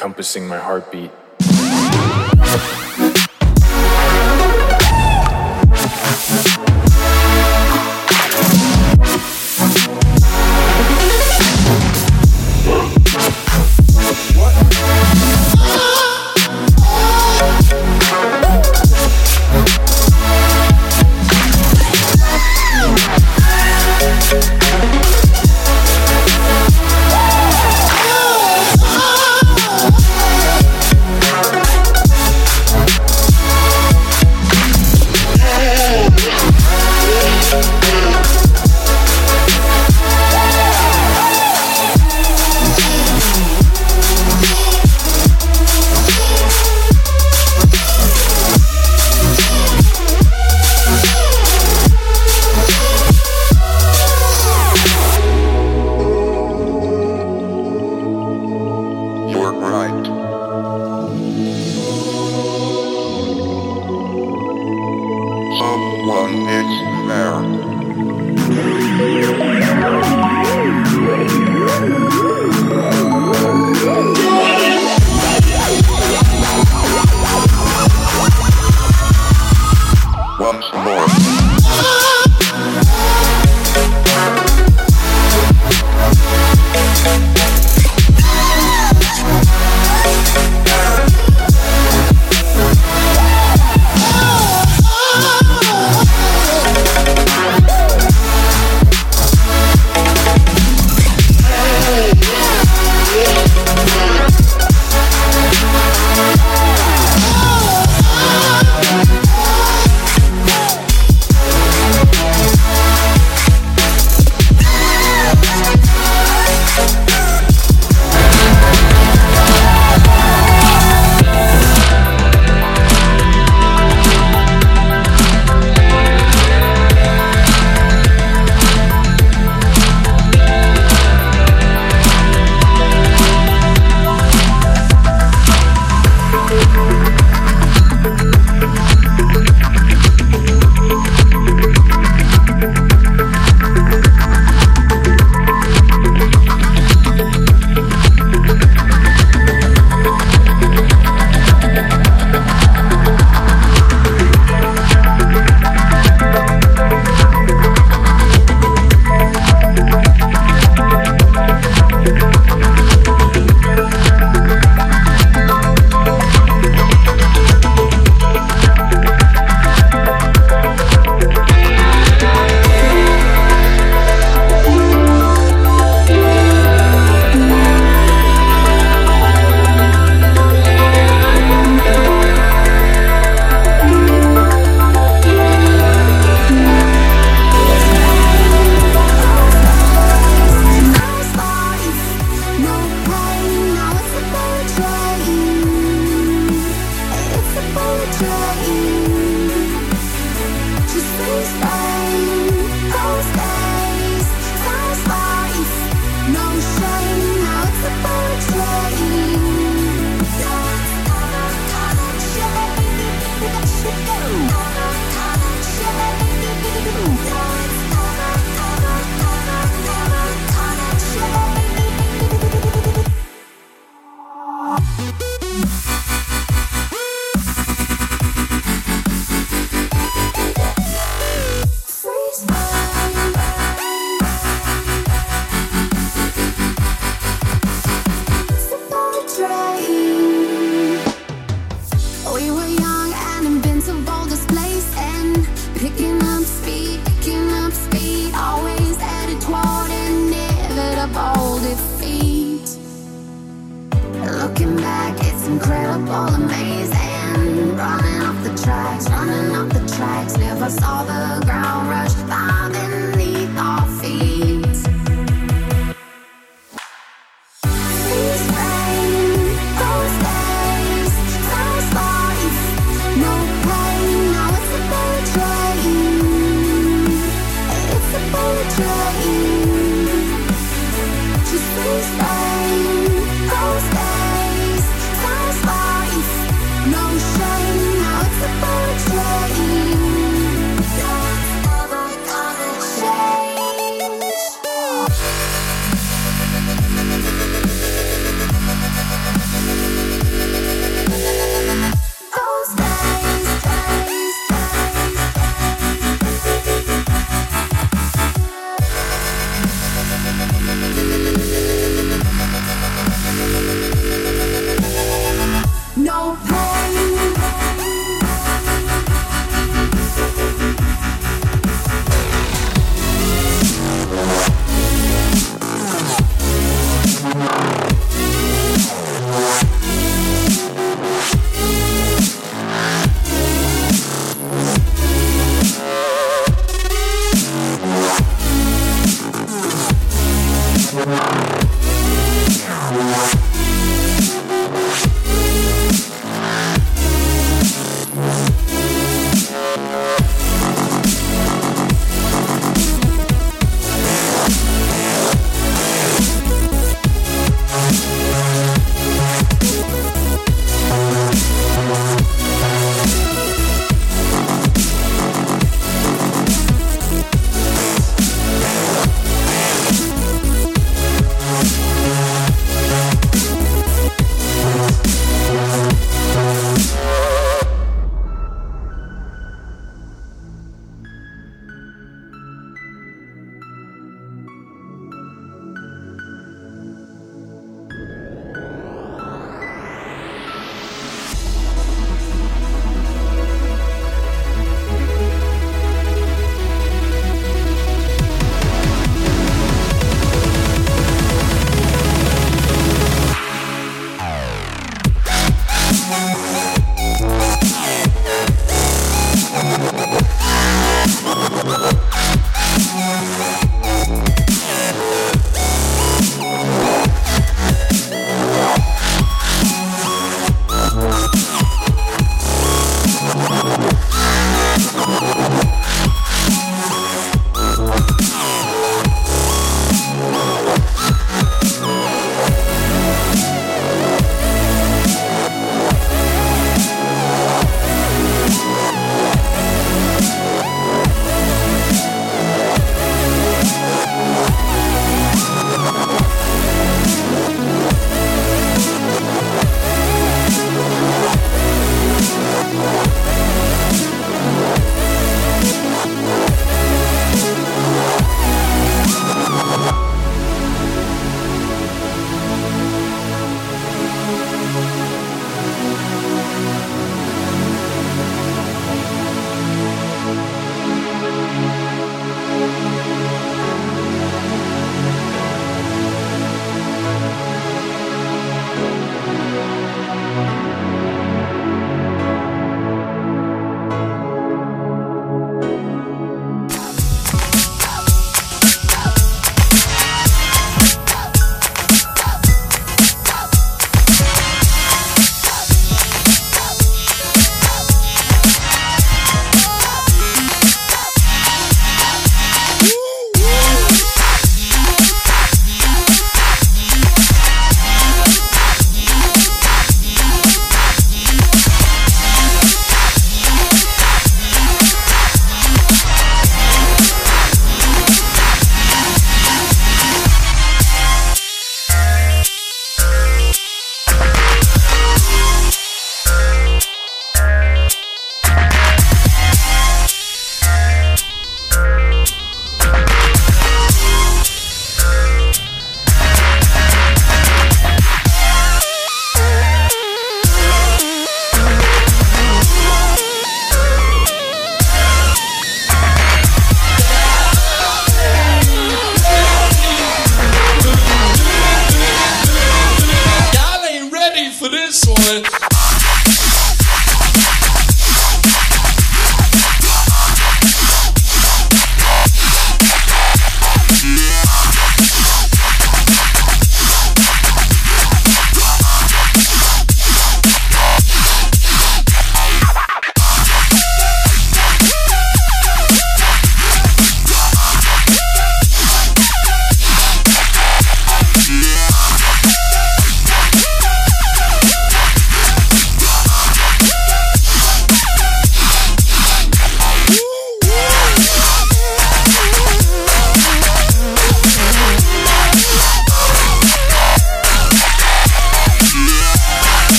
encompassing my heartbeat. One is fair.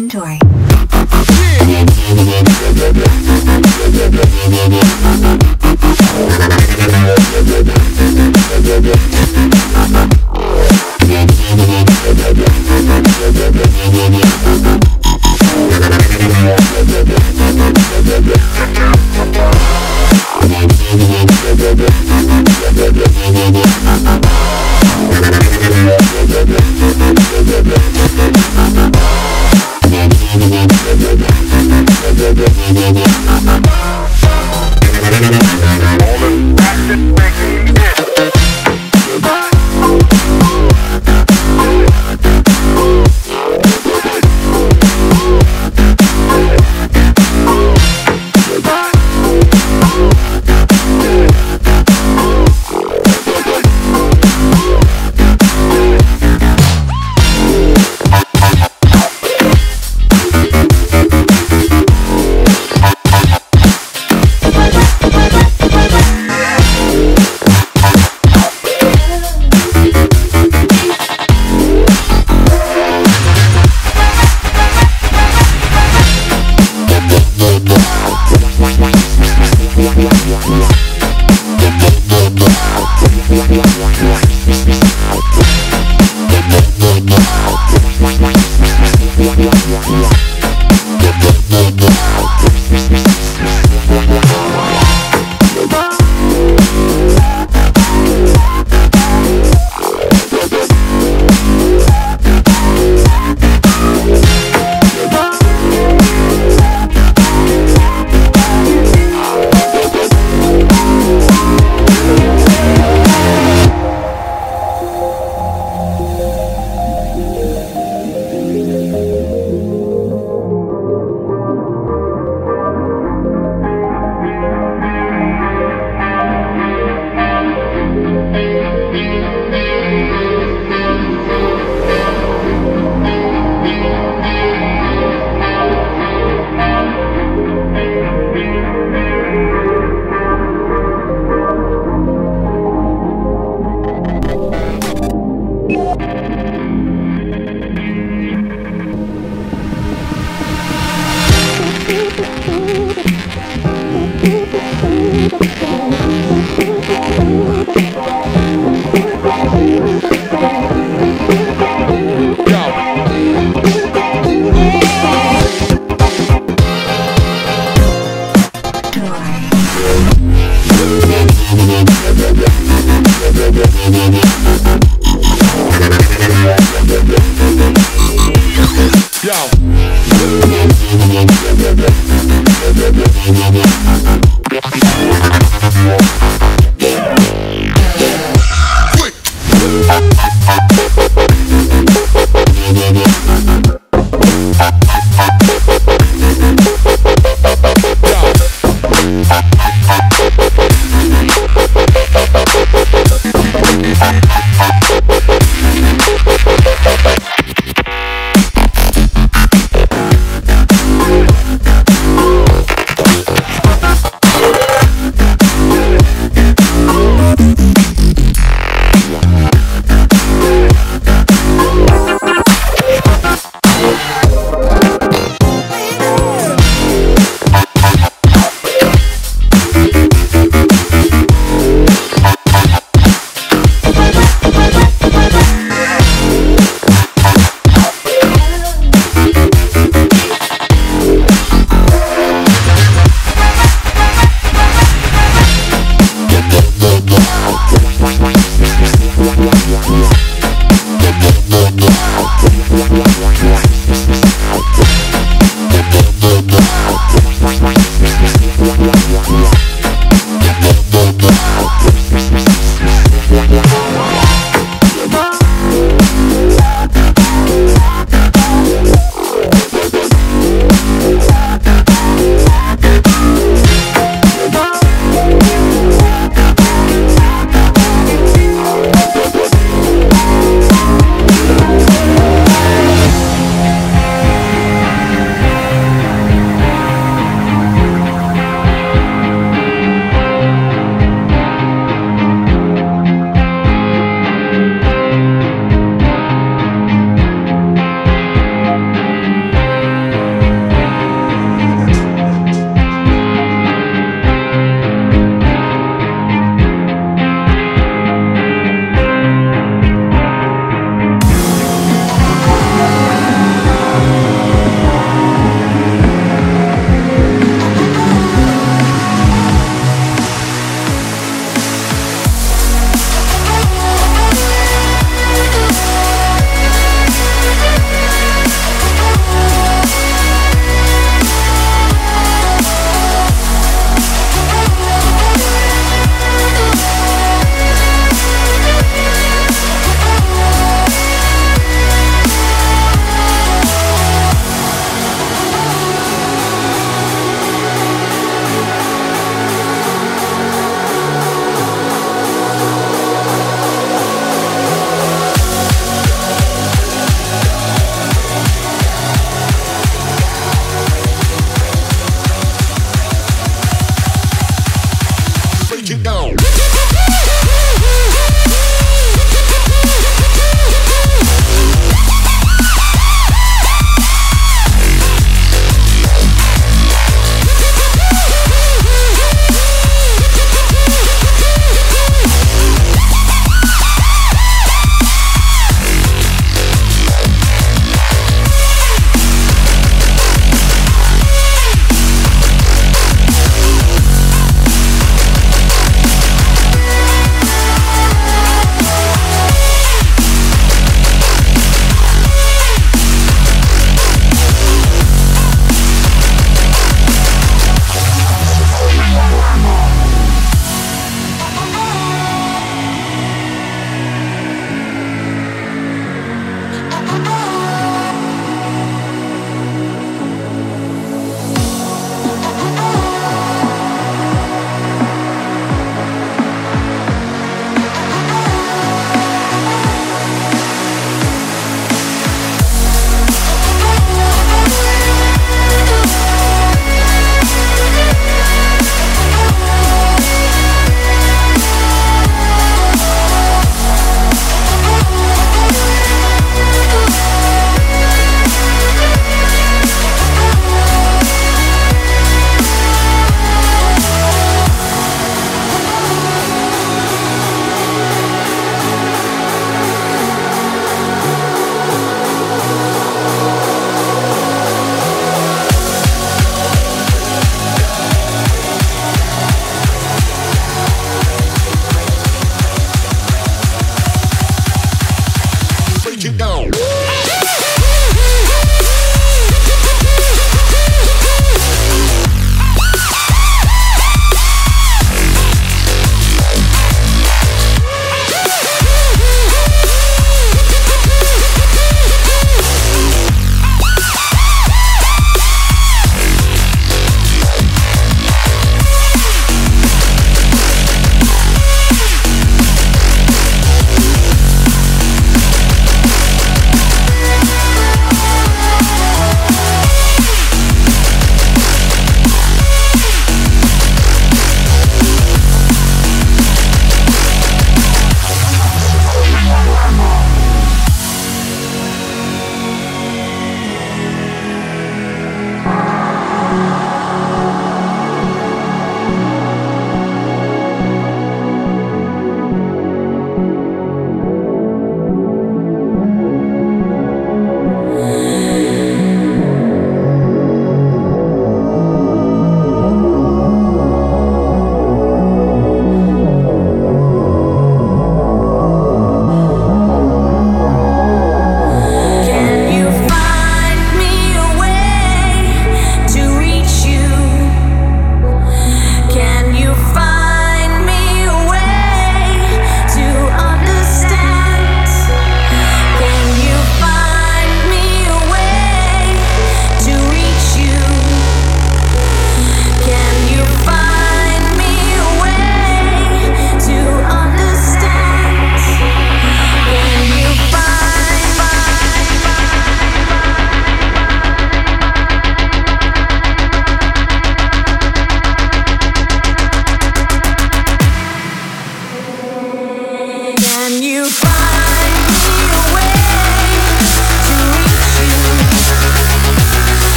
Alpha